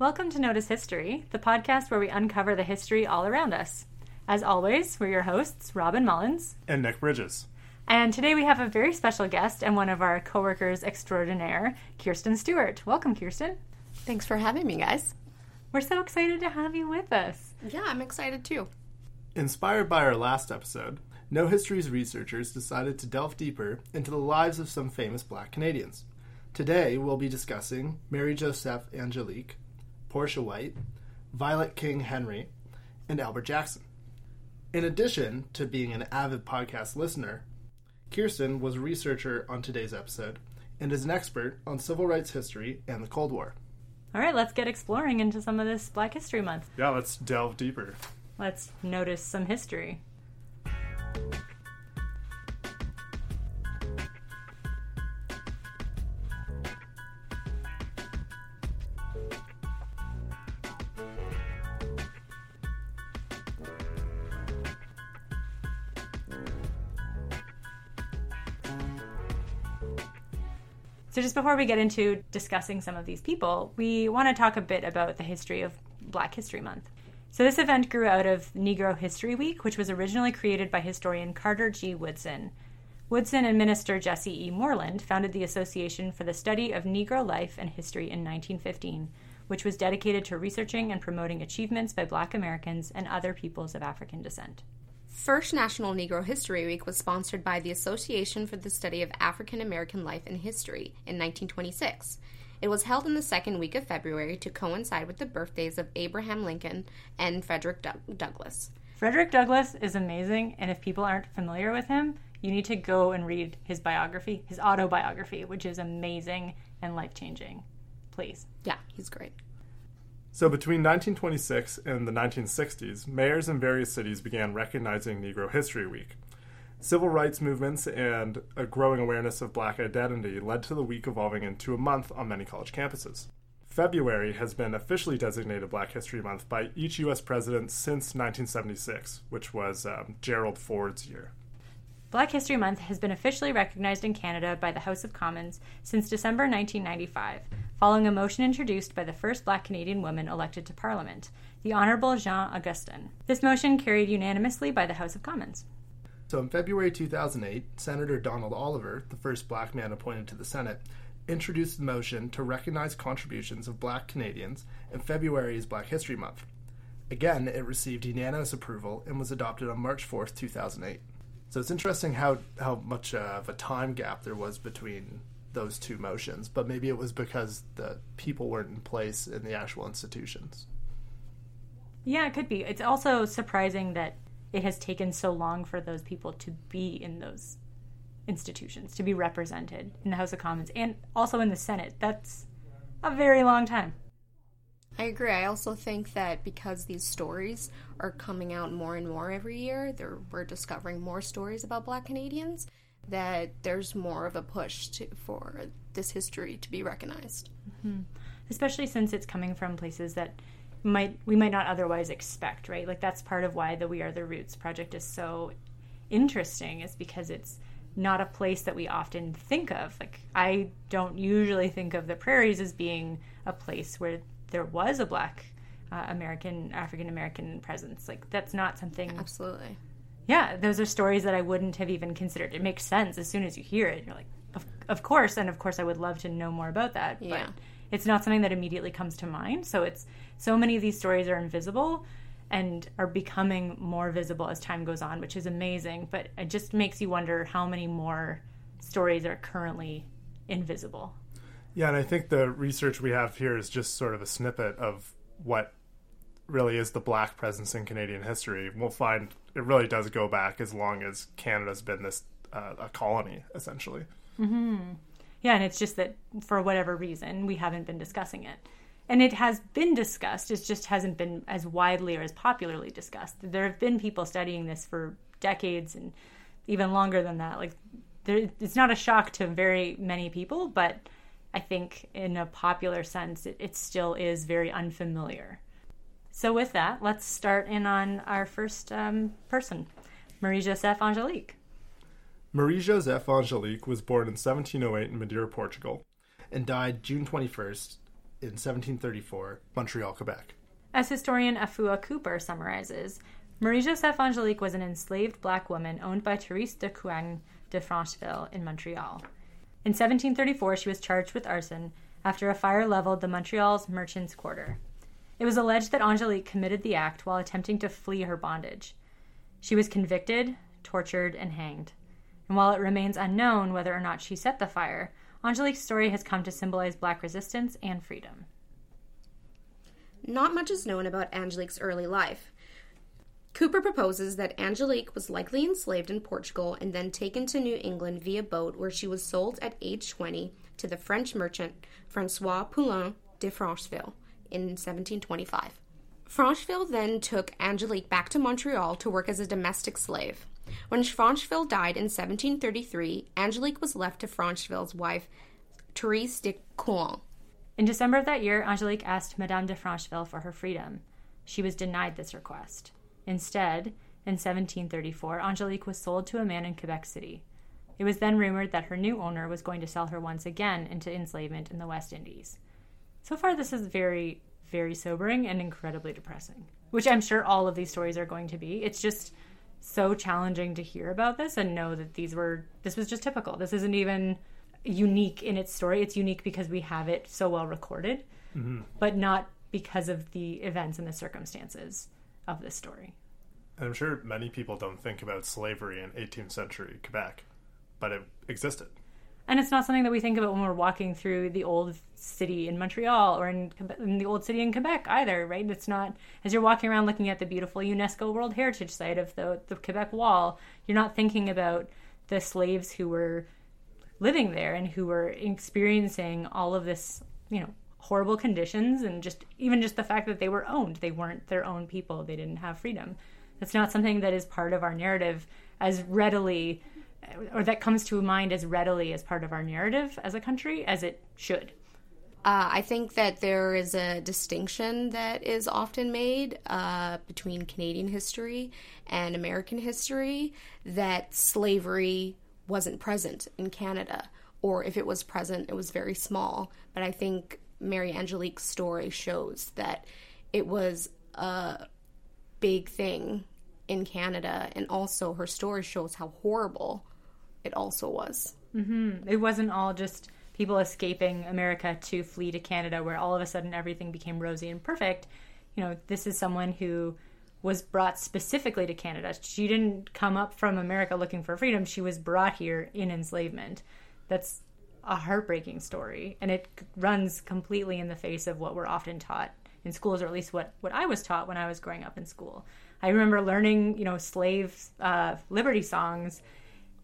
Welcome to Notice History, the podcast where we uncover the history all around us. As always, we're your hosts, Robin Mullins. And Nick Bridges. And today we have a very special guest and one of our coworkers extraordinaire, Kirsten Stewart. Welcome, Kirsten. Thanks for having me, guys. We're so excited to have you with us. Yeah, I'm excited too. Inspired by our last episode, Know History's researchers decided to delve deeper into the lives of some famous black Canadians. Today, we'll be discussing Mary Joseph Angelique, Portia White, Violet King Henry, and Albert Jackson. In addition to being an avid podcast listener, Kirsten was a researcher on today's episode and is an expert on civil rights history and the Cold War. All right, let's get exploring into some of this Black History Month. Yeah, let's delve deeper. Let's notice some history. So, just before we get into discussing some of these people, we want to talk a bit about the history of Black History Month. So, this event grew out of Negro History Week, which was originally created by historian Carter G. Woodson. Woodson and minister Jesse E. Moorland founded the Association for the Study of Negro Life and History in 1915, which was dedicated to researching and promoting achievements by Black Americans and other peoples of African descent. First National Negro History Week was sponsored by the Association for the Study of African American Life and History in 1926. It was held in the second week of February to coincide with the birthdays of Abraham Lincoln and Frederick Doug- Douglass. Frederick Douglass is amazing, and if people aren't familiar with him, you need to go and read his biography, his autobiography, which is amazing and life changing. Please. Yeah, he's great. So, between 1926 and the 1960s, mayors in various cities began recognizing Negro History Week. Civil rights movements and a growing awareness of black identity led to the week evolving into a month on many college campuses. February has been officially designated Black History Month by each U.S. president since 1976, which was um, Gerald Ford's year. Black History Month has been officially recognized in Canada by the House of Commons since December 1995, following a motion introduced by the first black Canadian woman elected to Parliament, the Honourable Jean Augustine. This motion carried unanimously by the House of Commons. So, in February 2008, Senator Donald Oliver, the first black man appointed to the Senate, introduced the motion to recognize contributions of black Canadians, and February is Black History Month. Again, it received unanimous approval and was adopted on March 4th, 2008. So it's interesting how how much of a time gap there was between those two motions, but maybe it was because the people weren't in place in the actual institutions. Yeah, it could be. It's also surprising that it has taken so long for those people to be in those institutions, to be represented in the House of Commons and also in the Senate. That's a very long time. I agree. I also think that because these stories are coming out more and more every year, there, we're discovering more stories about Black Canadians. That there's more of a push to, for this history to be recognized, mm-hmm. especially since it's coming from places that might we might not otherwise expect. Right, like that's part of why the We Are the Roots project is so interesting, is because it's not a place that we often think of. Like I don't usually think of the prairies as being a place where there was a black uh, American, African American presence. Like that's not something. Absolutely. Yeah, those are stories that I wouldn't have even considered. It makes sense as soon as you hear it. You're like, of, of course, and of course, I would love to know more about that. Yeah. But it's not something that immediately comes to mind. So it's so many of these stories are invisible and are becoming more visible as time goes on, which is amazing. But it just makes you wonder how many more stories are currently invisible. Yeah, and I think the research we have here is just sort of a snippet of what really is the black presence in Canadian history. We'll find it really does go back as long as Canada's been this uh, a colony, essentially. Mm-hmm. Yeah, and it's just that for whatever reason we haven't been discussing it, and it has been discussed. It just hasn't been as widely or as popularly discussed. There have been people studying this for decades and even longer than that. Like, there, it's not a shock to very many people, but I think in a popular sense, it, it still is very unfamiliar. So, with that, let's start in on our first um, person, Marie Joseph Angelique. Marie Joseph Angelique was born in 1708 in Madeira, Portugal, and died June 21st in 1734, Montreal, Quebec. As historian Afua Cooper summarizes, Marie Joseph Angelique was an enslaved black woman owned by Therese de Couagne de Francheville in Montreal. In 1734, she was charged with arson after a fire leveled the Montreal's merchants' quarter. It was alleged that Angelique committed the act while attempting to flee her bondage. She was convicted, tortured, and hanged. And while it remains unknown whether or not she set the fire, Angelique's story has come to symbolize black resistance and freedom. Not much is known about Angelique's early life. Cooper proposes that Angelique was likely enslaved in Portugal and then taken to New England via boat, where she was sold at age 20 to the French merchant Francois Poulain de Francheville in 1725. Francheville then took Angelique back to Montreal to work as a domestic slave. When Francheville died in 1733, Angelique was left to Francheville's wife, Therese de Couagne. In December of that year, Angelique asked Madame de Francheville for her freedom. She was denied this request. Instead, in 1734, Angelique was sold to a man in Quebec City. It was then rumored that her new owner was going to sell her once again into enslavement in the West Indies. So far, this is very, very sobering and incredibly depressing, which I'm sure all of these stories are going to be. It's just so challenging to hear about this and know that these were, this was just typical. This isn't even unique in its story. It's unique because we have it so well recorded, mm-hmm. but not because of the events and the circumstances of this story. And I'm sure many people don't think about slavery in 18th century Quebec, but it existed. And it's not something that we think about when we're walking through the old city in Montreal or in, in, the old city in Quebec either, right? It's not, as you're walking around looking at the beautiful UNESCO World Heritage Site of the, the Quebec Wall, you're not thinking about the slaves who were living there and who were experiencing all of this, you know, horrible conditions and just even just the fact that they were owned. They weren't their own people. They didn't have freedom. That's not something that is part of our narrative as readily or that comes to mind as readily as part of our narrative as a country as it should. Uh, I think that there is a distinction that is often made uh, between Canadian history and American history that slavery wasn't present in Canada, or if it was present, it was very small. But I think Mary Angelique's story shows that it was a big thing in Canada, and also her story shows how horrible it also was. Mm-hmm. It wasn't all just people escaping America to flee to Canada, where all of a sudden everything became rosy and perfect. You know, this is someone who was brought specifically to Canada. She didn't come up from America looking for freedom. She was brought here in enslavement. That's a heartbreaking story, and it runs completely in the face of what we're often taught in schools, or at least what what I was taught when I was growing up in school. I remember learning, you know, slave uh, liberty songs,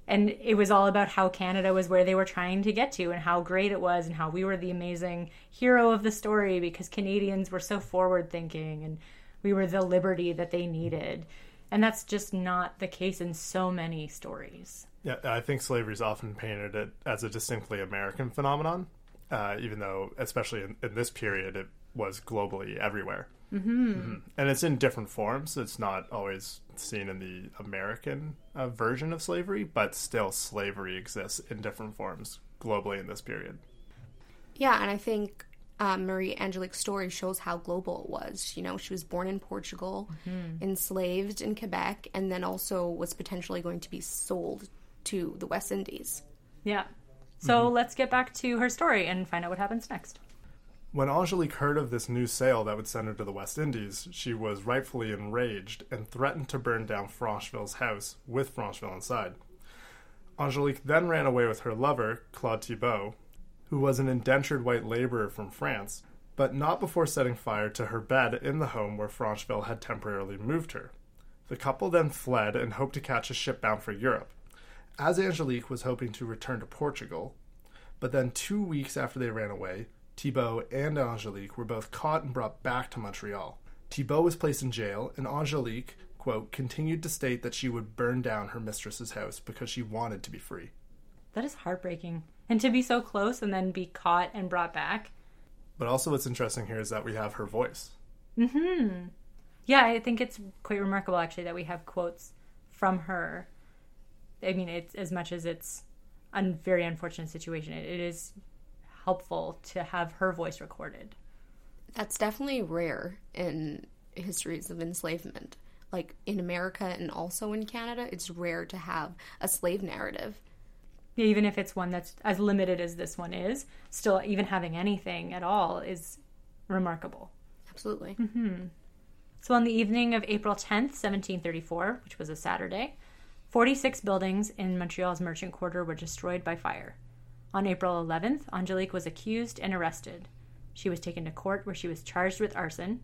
and it was all about how Canada was where they were trying to get to, and how great it was, and how we were the amazing hero of the story because Canadians were so forward thinking, and we were the liberty that they needed. And that's just not the case in so many stories. Yeah, I think slavery is often painted as a distinctly American phenomenon, uh, even though, especially in, in, this period, it was globally everywhere. Mm-hmm. Mm-hmm. And it's in different forms. It's not always seen in the American uh, version of slavery, but still, slavery exists in different forms globally in this period. Yeah, and I think um, Marie Angelique's story shows how global it was. You know, she was born in Portugal, mm-hmm. enslaved in Quebec, and then also was potentially going to be sold to the West Indies. Yeah. So mm-hmm. let's get back to her story and find out what happens next. When Angelique heard of this new sale that would send her to the West Indies, she was rightfully enraged and threatened to burn down Francheville's house with Francheville inside. Angelique then ran away with her lover, Claude Thibault, who was an indentured white laborer from France, but not before setting fire to her bed in the home where Francheville had temporarily moved her. The couple then fled and hoped to catch a ship bound for Europe as Angelique was hoping to return to Portugal. But then, two weeks after they ran away, Thibault and Angelique were both caught and brought back to Montreal. Thibault was placed in jail, and Angelique, quote, continued to state that she would burn down her mistress's house because she wanted to be free. That is heartbreaking. And to be so close and then be caught and brought back. But also, what's interesting here is that we have her voice. Hmm. Yeah, I think it's quite remarkable actually that we have quotes from her I mean, it's as much as it's a very unfortunate situation. It, it is helpful to have her voice recorded. That's definitely rare in histories of enslavement. Like in America and also in Canada, it's rare to have a slave narrative. Even if it's one that's as limited as this one is, still, even having anything at all is remarkable. Absolutely. Mm-hmm. So, on the evening of April 10th, 1734, which was a Saturday, 46 buildings in Montreal's merchant quarter were destroyed by fire. On April 11th, Angelique was accused and arrested. She was taken to court where she was charged with arson,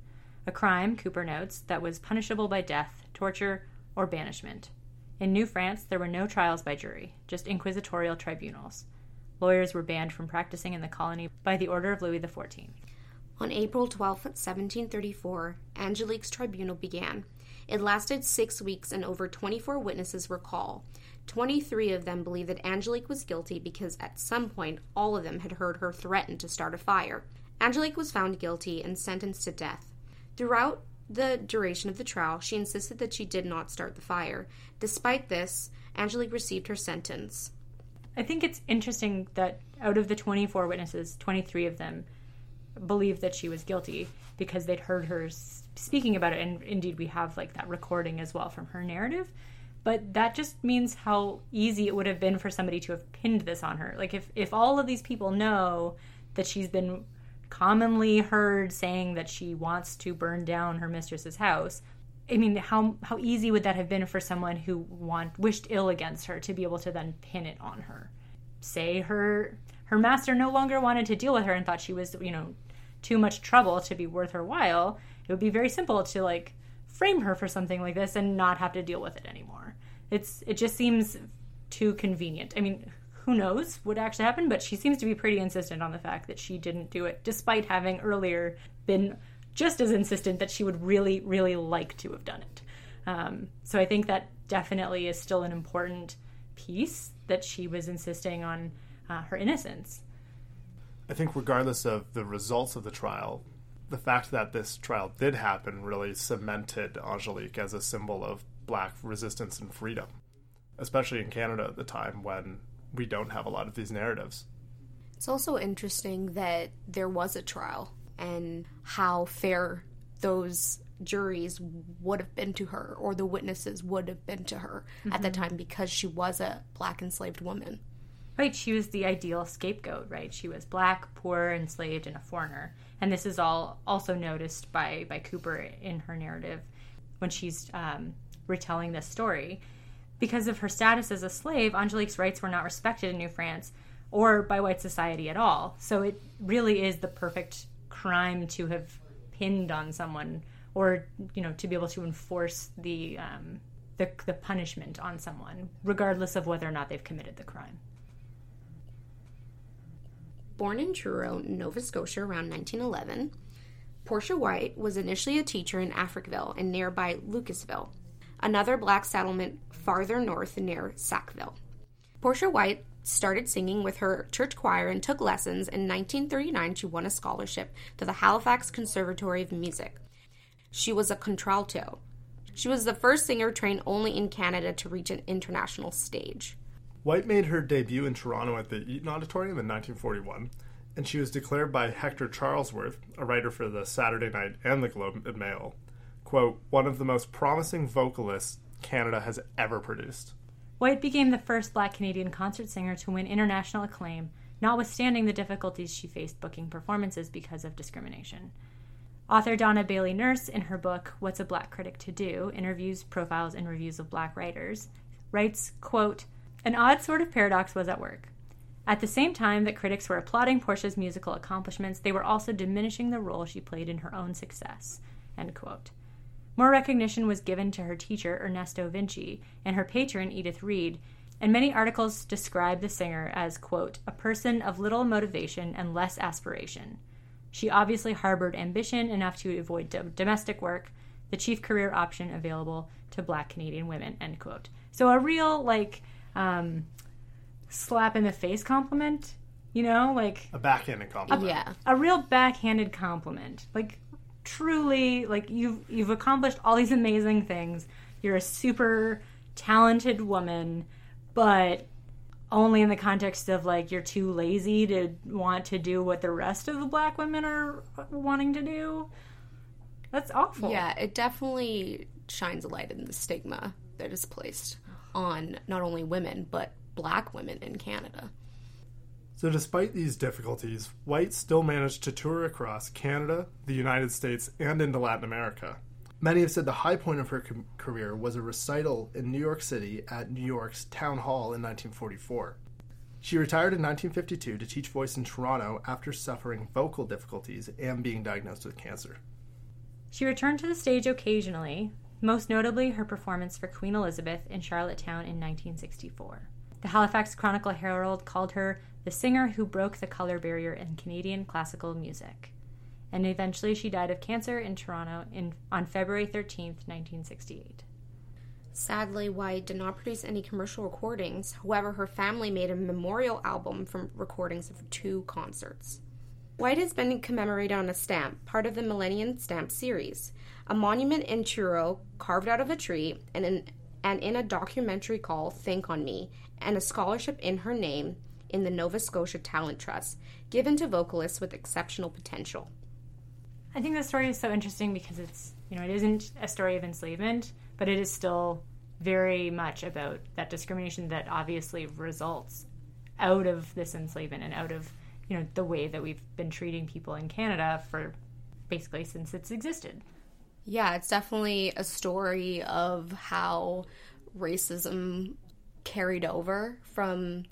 a crime, Cooper notes, that was punishable by death, torture, or banishment. In New France, there were no trials by jury, just inquisitorial tribunals. Lawyers were banned from practicing in the colony by the order of Louis XIV. On April 12, 1734, Angelique's tribunal began. It lasted six weeks and over 24 witnesses were called. 23 of them believed that Angelique was guilty because at some point all of them had heard her threaten to start a fire. Angelique was found guilty and sentenced to death. Throughout the duration of the trial, she insisted that she did not start the fire. Despite this, Angelique received her sentence. I think it's interesting that out of the 24 witnesses, 23 of them believed that she was guilty because they'd heard her speaking about it. And indeed, we have like that recording as well from her narrative. But that just means how easy it would have been for somebody to have pinned this on her. Like, if, if all of these people know that she's been commonly heard saying that she wants to burn down her mistress's house, I mean, how how easy would that have been for someone who want wished ill against her to be able to then pin it on her? Say her her master no longer wanted to deal with her and thought she was, you know, too much trouble to be worth her while. It would be very simple to like frame her for something like this and not have to deal with it anymore. It's it just seems too convenient. I mean, who knows what actually happened, but she seems to be pretty insistent on the fact that she didn't do it, despite having earlier been just as insistent that she would really, really like to have done it. Um, so I think that definitely is still an important piece that she was insisting on uh, her innocence. I think, regardless of the results of the trial, the fact that this trial did happen really cemented Angelique as a symbol of black resistance and freedom, especially in Canada at the time when we don't have a lot of these narratives. It's also interesting that there was a trial and how fair those juries would have been to her or the witnesses would have been to her at the time because she was a black enslaved woman. Right, she was the ideal scapegoat, right? She was black, poor, enslaved, and a foreigner. And this is all also noticed by, by Cooper in her narrative when she's um, retelling this story. Because of her status as a slave, Angelique's rights were not respected in New France or by white society at all. So it really is the perfect crime to have pinned on someone or, you know, to be able to enforce the, um, the, the punishment on someone, regardless of whether or not they've committed the crime. Born in Truro, Nova Scotia around 1911, Portia White was initially a teacher in Africville and nearby Lucasville, another black settlement farther north near Sackville. Portia White started singing with her church choir and took lessons. In 1939, she won a scholarship to the Halifax Conservatory of Music. She was a contralto. She was the first singer trained only in Canada to reach an international stage. White made her debut in Toronto at the Eaton Auditorium in 1941, and she was declared by Hector Charlesworth, a writer for the Saturday Night and the Globe and Mail, quote, one of the most promising vocalists Canada has ever produced. White became the first black Canadian concert singer to win international acclaim, notwithstanding the difficulties she faced booking performances because of discrimination. Author Donna Bailey Nurse, in her book What's a Black Critic to Do, interviews, profiles, and reviews of black writers, writes, quote, An odd sort of paradox was at work. At the same time that critics were applauding Portia's musical accomplishments, they were also diminishing the role she played in her own success. End quote. More recognition was given to her teacher, Ernesto Vinci, and her patron, Edith Reed, and many articles describe the singer as, quote, a person of little motivation and less aspiration. She obviously harbored ambition enough to avoid do- domestic work, the chief career option available to black Canadian women, end quote. So a real, like, um, slap in the face compliment, you know, like A backhanded compliment. Yeah. a real backhanded compliment. Like truly, like you've you've accomplished all these amazing things. You're a super talented woman, but only in the context of like you're too lazy to want to do what the rest of the black women are wanting to do. That's awful. Yeah, it definitely shines a light in the stigma that is placed on not only women but black women in Canada. So, despite these difficulties, White still managed to tour across Canada, the United States, and into Latin America. Many have said the high point of her com- career was a recital in New York City at New York's Town Hall in 1944. She retired in 1952 to teach voice in Toronto after suffering vocal difficulties and being diagnosed with cancer. She returned to the stage occasionally, most notably her performance for Queen Elizabeth in Charlottetown in 1964. The Halifax Chronicle Herald called her the singer who broke the color barrier in Canadian classical music. And eventually she died of cancer in Toronto in, on February 13th, 1968. Sadly, White did not produce any commercial recordings. However, her family made a memorial album from recordings of two concerts. White has been commemorated on a stamp, part of the Millennium Stamp series, a monument in Truro carved out of a tree, and in, and in a documentary called Think on Me, and a scholarship in her name in the Nova Scotia Talent Trust, given to vocalists with exceptional potential. I think the story is so interesting because it's, you know, it isn't a story of enslavement, but it is still very much about that discrimination that obviously results out of this enslavement and out of, you know, the way that we've been treating people in Canada for basically since it's existed. Yeah, it's definitely a story of how racism carried over from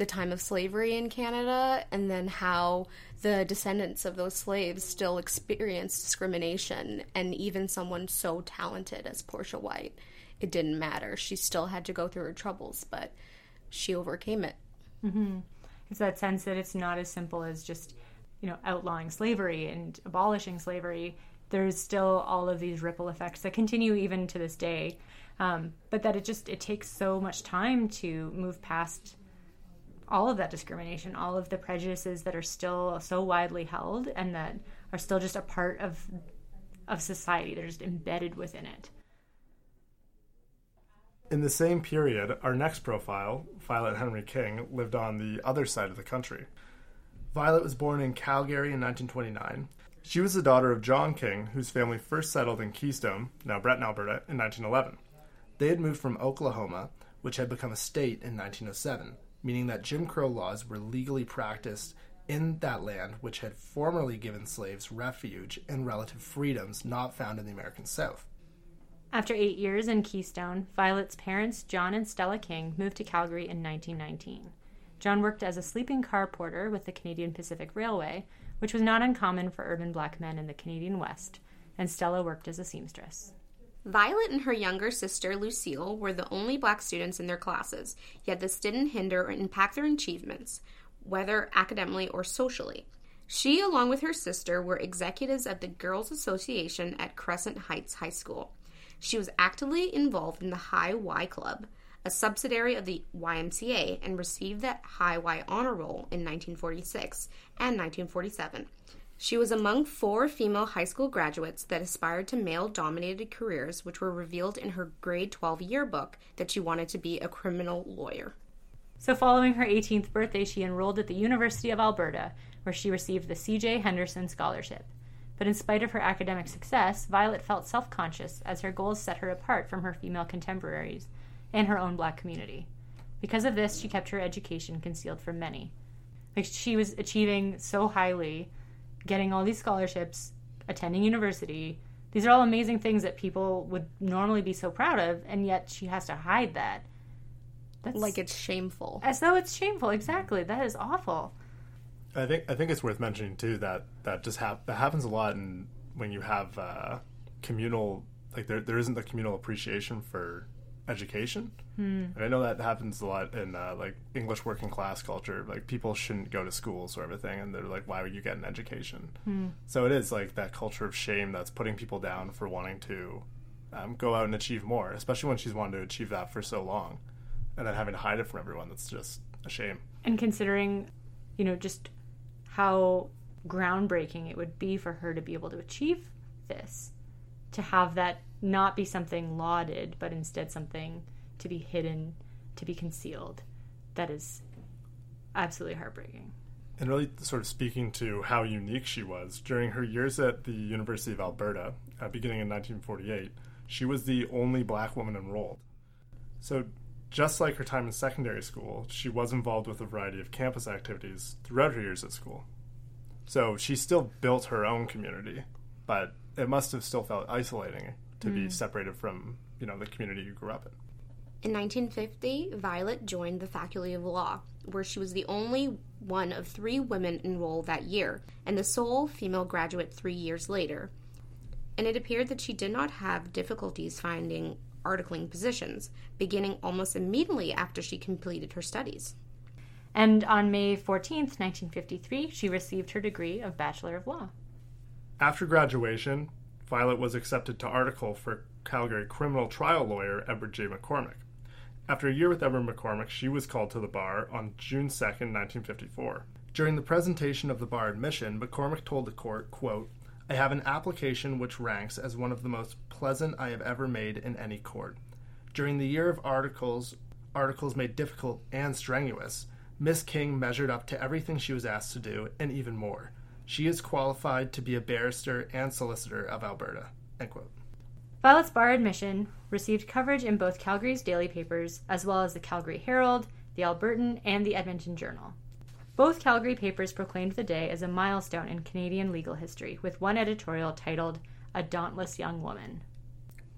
the time of slavery in Canada and then how the descendants of those slaves still experience discrimination and even someone so talented as Portia White it didn't matter. She still had to go through her troubles but she overcame it. Mm-hmm. it's that sense that it's not as simple as just you know outlawing slavery and abolishing slavery. There's still all of these ripple effects that continue even to this day. Um, but that it just it takes so much time to move past all of that discrimination, all of the prejudices that are still so widely held and that are still just a part of of society. They're just embedded within it. In the same period, our next profile, Violet Henry King, lived on the other side of the country. Violet was born in Calgary in 1929. She was the daughter of John King, whose family first settled in Keystone, now Breton, Alberta, in 1911. They had moved from Oklahoma, which had become a state in 1907, meaning that Jim Crow laws were legally practiced in that land which had formerly given slaves refuge and relative freedoms not found in the American South. After eight years in Keystone, Violet's parents, John and Stella King, moved to Calgary in 1919. John worked as a sleeping car porter with the Canadian Pacific Railway, which was not uncommon for urban black men in the Canadian West, and Stella worked as a seamstress. Violet and her younger sister, Lucille, were the only black students in their classes, yet this didn't hinder or impact their achievements, whether academically or socially. She, along with her sister, were executives of the Girls Association at Crescent Heights High School. She was actively involved in the High Y Club, a subsidiary of the YMCA, and received the High Y Honor Roll in 1946 and 1947. She was among four female high school graduates that aspired to male dominated careers, which were revealed in her grade 12 yearbook that she wanted to be a criminal lawyer. So, following her 18th birthday, she enrolled at the University of Alberta, where she received the C.J. Henderson Scholarship. But in spite of her academic success, Violet felt self conscious as her goals set her apart from her female contemporaries and her own black community. Because of this, she kept her education concealed from many. Like she was achieving so highly getting all these scholarships, attending university. These are all amazing things that people would normally be so proud of, and yet she has to hide that. That's like it's shameful. As though it's shameful. Exactly. That is awful. I think I think it's worth mentioning too that that just hap- that happens a lot in when you have uh, communal like there there isn't the communal appreciation for education. Hmm. And I know that happens a lot in uh, like English working class culture. Like people shouldn't go to school, sort of a thing, and they're like, "Why would you get an education?" Hmm. So it is like that culture of shame that's putting people down for wanting to um, go out and achieve more, especially when she's wanted to achieve that for so long, and then having to hide it from everyone. That's just a shame. And considering, you know, just how groundbreaking it would be for her to be able to achieve this, to have that not be something lauded, but instead something to be hidden, to be concealed. that is absolutely heartbreaking. And really, sort of speaking to how unique she was, during her years at the University of Alberta, uh, beginning in 1948, she was the only black woman enrolled. So, just like her time in secondary school, she was involved with a variety of campus activities throughout her years at school. So, she still built her own community, but it must have still felt isolating to mm. be separated from, you know, the community you grew up in. In 1950, Violet joined the Faculty of Law, where she was the only one of three women enrolled that year, and the sole female graduate three years later. And it appeared that she did not have difficulties finding articling positions, beginning almost immediately after she completed her studies. And on May 14th, 1953, she received her degree of Bachelor of Law. After graduation, Violet was accepted to article for Calgary criminal trial lawyer Edward J. McCormick. After a year with Edward McCormick, she was called to the bar on June 2, 1954. During the presentation of the bar admission, McCormick told the court, quote, I have an application which ranks as one of the most pleasant I have ever made in any court. During the year of articles, articles made difficult and strenuous, Miss King measured up to everything she was asked to do, and even more. She is qualified to be a barrister and solicitor of Alberta. End quote. Violet's bar admission received coverage in both Calgary's daily papers, as well as the Calgary Herald, the Albertan, and the Edmonton Journal. Both Calgary papers proclaimed the day as a milestone in Canadian legal history, with one editorial titled A Dauntless Young Woman.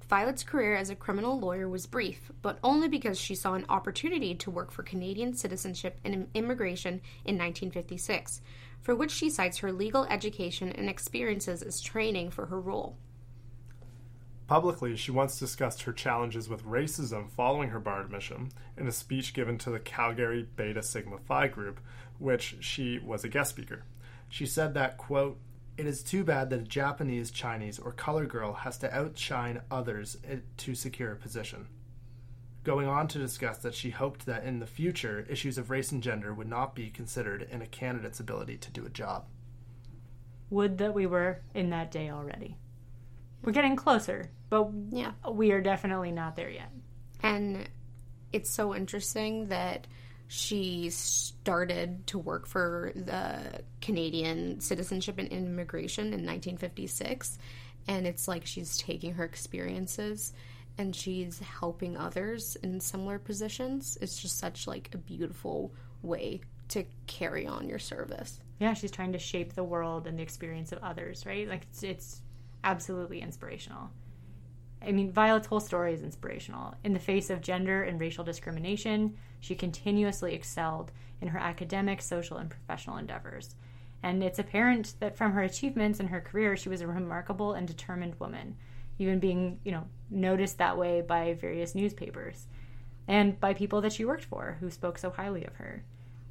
Violet's career as a criminal lawyer was brief, but only because she saw an opportunity to work for Canadian citizenship and immigration in 1956, for which she cites her legal education and experiences as training for her role. Publicly, she once discussed her challenges with racism following her bar admission in a speech given to the Calgary Beta Sigma Phi group, which she was a guest speaker. She said that, quote, it is too bad that a Japanese, Chinese, or color girl has to outshine others eh, to secure a position. Going on to discuss that she hoped that in the future, issues of race and gender would not be considered in a candidate's ability to do a job. Would that we were in that day already. We're getting closer, but yeah. we are definitely not there yet. And it's so interesting that she started to work for the Canadian Citizenship and Immigration in 1956. And it's like she's taking her experiences and she's helping others in similar positions. It's just such like a beautiful way to carry on your service. Yeah, she's trying to shape the world and the experience of others, right? Like it's, it's absolutely inspirational. I mean, Violet's whole story is inspirational. In the face of gender and racial discrimination, she continuously excelled in her academic, social, and professional endeavors. And it's apparent that from her achievements in her career, she was a remarkable and determined woman, even being, you know, noticed that way by various newspapers and by people that she worked for who spoke so highly of her.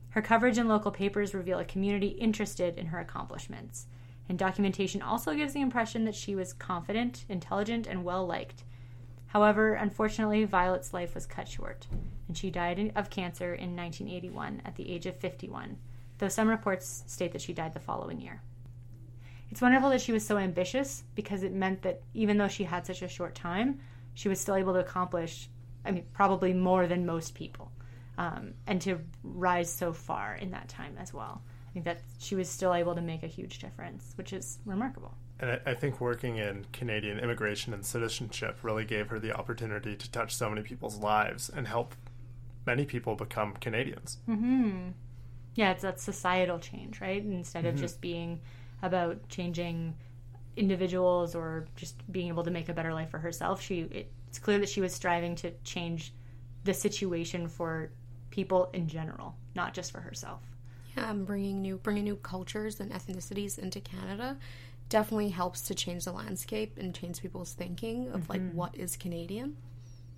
Her coverage in local papers reveal a community interested in her accomplishments and documentation also gives the impression that she was confident, intelligent, and well liked. However, unfortunately, Violet's life was cut short, and she died of cancer in 1981 at the age of 51, though some reports state that she died the following year. It's wonderful that she was so ambitious because it meant that even though she had such a short time, she was still able to accomplish, I mean, probably more than most people, um, and to rise so far in that time as well. I think that she was still able to make a huge difference, which is remarkable. And I, I think working in Canadian immigration and citizenship really gave her the opportunity to touch so many people's lives and help many people become Canadians. Mm-hmm. Yeah, it's that societal change, right? Instead of mm-hmm. just being about changing individuals or just being able to make a better life for herself, she it, it's clear that she was striving to change the situation for people in general, not just for herself yeah, bringing new bringing new cultures and ethnicities into Canada definitely helps to change the landscape and change people's thinking of mm-hmm. like what is Canadian.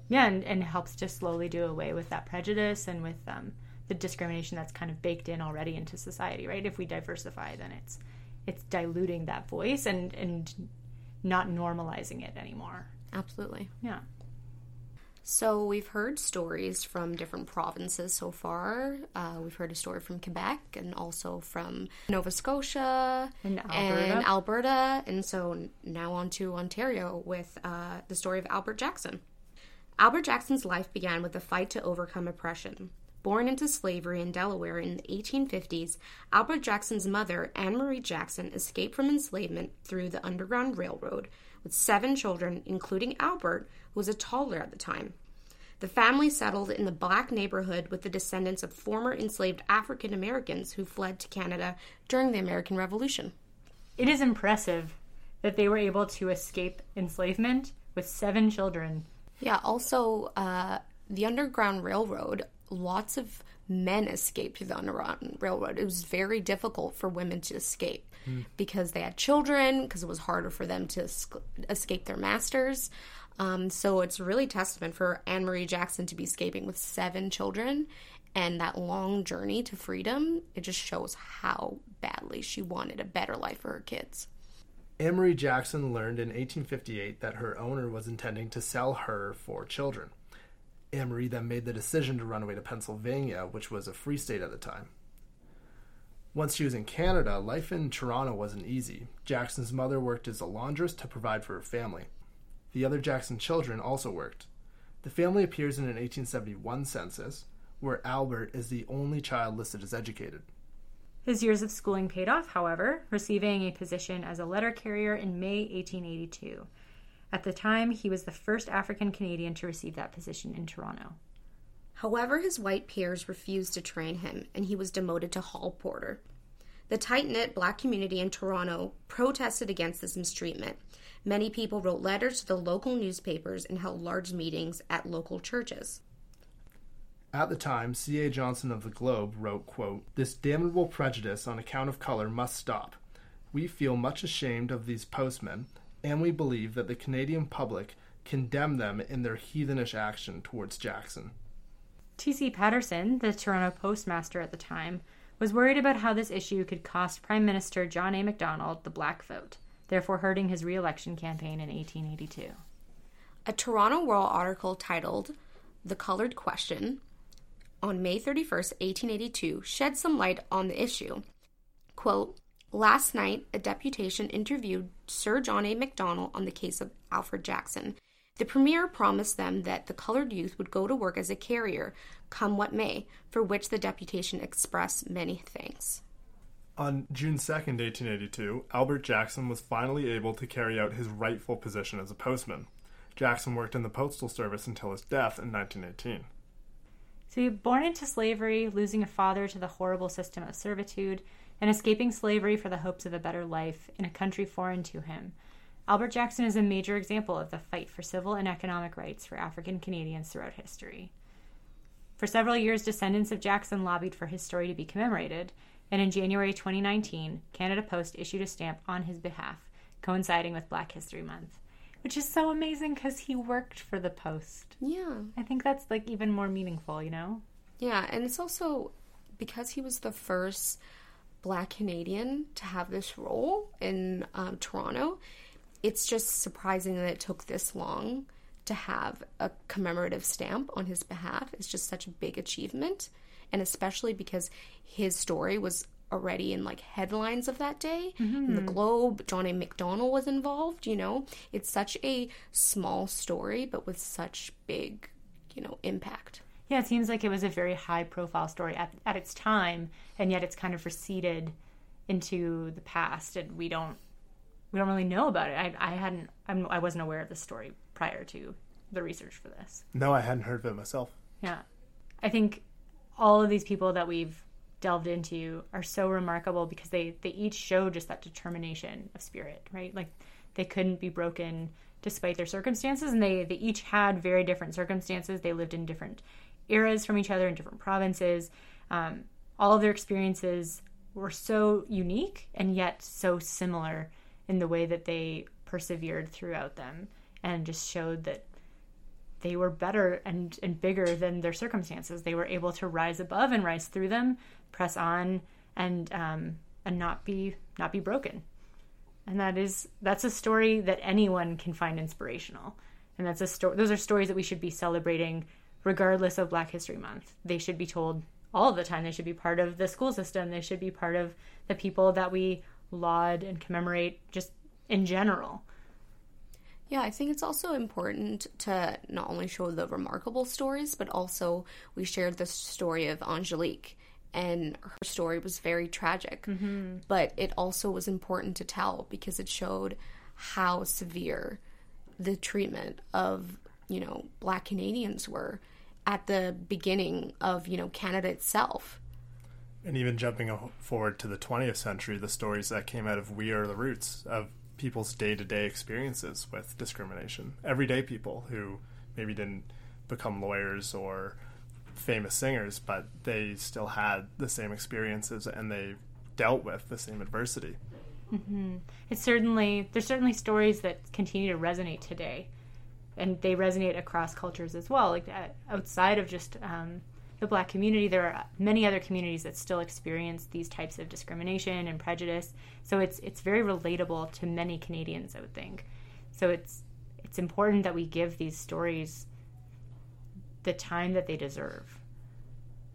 Yeah, and, and helps to slowly do away with that prejudice and with um, the discrimination that's kind of baked in already into society, right? If we diversify, then it's it's diluting that voice and and not normalizing it anymore. Absolutely. Yeah. So we've heard stories from different provinces so far. Uh, we've heard a story from Quebec and also from Nova Scotia and Alberta. And, Alberta. and so now on to Ontario with uh, the story of Albert Jackson. Albert Jackson's life began with a fight to overcome oppression. Born into slavery in Delaware in the 1850s, Albert Jackson's mother, Anne Marie Jackson, escaped from enslavement through the Underground Railroad with seven children, including Albert, who was a toddler at the time. The family settled in the black neighborhood with the descendants of former enslaved African Americans who fled to Canada during the American Revolution. It is impressive that they were able to escape enslavement with seven children. Yeah, also, uh, the Underground Railroad, lots of men escaped through the Underground Railroad. It was very difficult for women to escape because they had children, because it was harder for them to escape their masters. Um, so it's really testament for Anne Marie Jackson to be escaping with seven children and that long journey to freedom. It just shows how badly she wanted a better life for her kids. Anne Marie Jackson learned in 1858 that her owner was intending to sell her four children. Marie then made the decision to run away to Pennsylvania, which was a free state at the time. Once she was in Canada, life in Toronto wasn't easy. Jackson's mother worked as a laundress to provide for her family. The other Jackson children also worked. The family appears in an 1871 census, where Albert is the only child listed as educated. His years of schooling paid off, however, receiving a position as a letter carrier in May 1882. At the time, he was the first African Canadian to receive that position in Toronto. However, his white peers refused to train him, and he was demoted to hall porter. The tight knit black community in Toronto protested against this mistreatment. Many people wrote letters to the local newspapers and held large meetings at local churches. At the time, C.A. Johnson of the Globe wrote, quote, This damnable prejudice on account of color must stop. We feel much ashamed of these postmen, and we believe that the Canadian public condemn them in their heathenish action towards Jackson. T.C. Patteson, the Toronto postmaster at the time, was worried about how this issue could cost Prime Minister John A. Macdonald the black vote, therefore hurting his re election campaign in 1882. A Toronto World article titled The Colored Question on May 31st, 1882, shed some light on the issue. Quote, Last night, a deputation interviewed Sir John A. Macdonald on the case of Alfred Jackson. The premier promised them that the colored youth would go to work as a carrier, come what may, for which the deputation expressed many thanks. On June 2nd, 1882, Albert Jackson was finally able to carry out his rightful position as a postman. Jackson worked in the postal service until his death in 1918. So, born into slavery, losing a father to the horrible system of servitude, and escaping slavery for the hopes of a better life in a country foreign to him, Albert Jackson is a major example of the fight for civil and economic rights for African Canadians throughout history. For several years, descendants of Jackson lobbied for his story to be commemorated, and in January 2019, Canada Post issued a stamp on his behalf, coinciding with Black History Month, which is so amazing because he worked for the Post. Yeah. I think that's like even more meaningful, you know? Yeah, and it's also because he was the first black Canadian to have this role in um, Toronto, it's just surprising that it took this long to have a commemorative stamp on his behalf. It's just such a big achievement. And especially because his story was already in like headlines of that day. In the mm-hmm. Globe, John A. Macdonald was involved, you know. It's such a small story, but with such big, you know, impact. Yeah, it seems like it was a very high profile story at, at its time, and yet it's kind of receded into the past, and we don't we don't really know about it. I, I hadn't I'm, I wasn't aware of the story prior to the research for this. No, I hadn't heard of it myself. Yeah, I think all of these people that we've delved into are so remarkable because they they each show just that determination of spirit, right? Like they couldn't be broken despite their circumstances, and they they each had very different circumstances. They lived in different eras from each other in different provinces. Um, all of their experiences were so unique and yet so similar in the way that they persevered throughout them and just showed that they were better and, and bigger than their circumstances. They were able to rise above and rise through them, press on, and um, and not be not be broken. And that is that's a story that anyone can find inspirational. And that's a story. Those are stories that we should be celebrating, regardless of Black History Month. They should be told all the time. They should be part of the school system. They should be part of the people that we laud and commemorate, just in general. Yeah, I think it's also important to not only show the remarkable stories, but also we shared the story of Angelique, and her story was very tragic. Mm-hmm. But it also was important to tell because it showed how severe the treatment of, you know, black Canadians were at the beginning of, you know, Canada itself. And even jumping forward to the 20th century, the stories that came out of We Are the Roots of people's day to day experiences with discrimination. Everyday people who maybe didn't become lawyers or famous singers, but they still had the same experiences and they dealt with the same adversity. Mm-hmm. It's certainly there's certainly stories that continue to resonate today, and they resonate across cultures as well. Like uh, outside of just um, the Black community, there are many other communities that still experience these types of discrimination and prejudice. So it's it's very relatable to many Canadians, I would think. So it's it's important that we give these stories the time that they deserve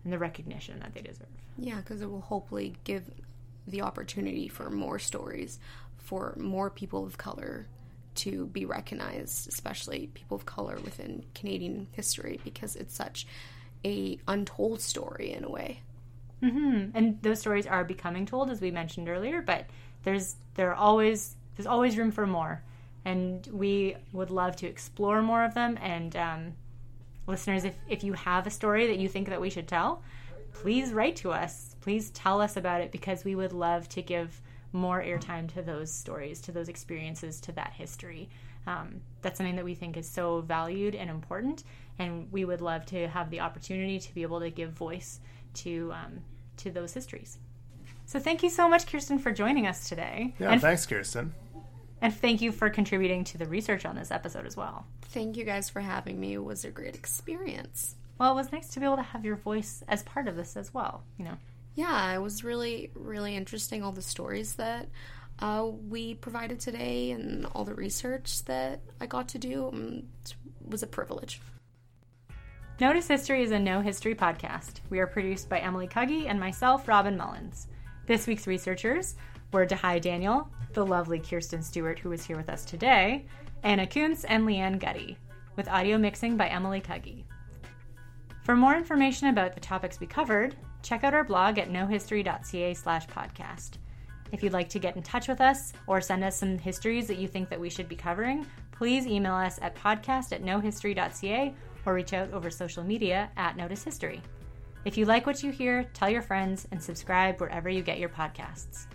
and the recognition that they deserve. Yeah, because it will hopefully give the opportunity for more stories for more people of color to be recognized, especially people of color within Canadian history, because it's such a untold story in a way. Mm-hmm. And those stories are becoming told, as we mentioned earlier. But there's there are always there's always room for more, and we would love to explore more of them. And um, listeners, if if you have a story that you think that we should tell, please write to us. Please tell us about it because we would love to give more airtime to those stories, to those experiences, to that history. Um, that's something that we think is so valued and important, and we would love to have the opportunity to be able to give voice to um, to those histories. So thank you so much, Kirsten, for joining us today. Yeah, and thanks, Kirsten. And thank you for contributing to the research on this episode as well. Thank you guys for having me. It was a great experience. Well, it was nice to be able to have your voice as part of this as well, you know. Yeah, it was really, really interesting all the stories that uh, we provided today and all the research that I got to do. Um, it was a privilege. Notice History is a Know History podcast. We are produced by Emily Cuggy and myself, Robin Mullins. This week's researchers were Dahai Daniel, the lovely Kirsten Stewart, who is here with us today, Anna Kuntz, and Leanne Gutty, with audio mixing by Emily Cuggy. For more information about the topics we covered, check out our blog at knowhistory.ca slash podcast. If you'd like to get in touch with us or send us some histories that you think that we should be covering, please email us at podcast at knowhistory.ca or reach out over social media at Notice History. If you like what you hear, tell your friends and subscribe wherever you get your podcasts.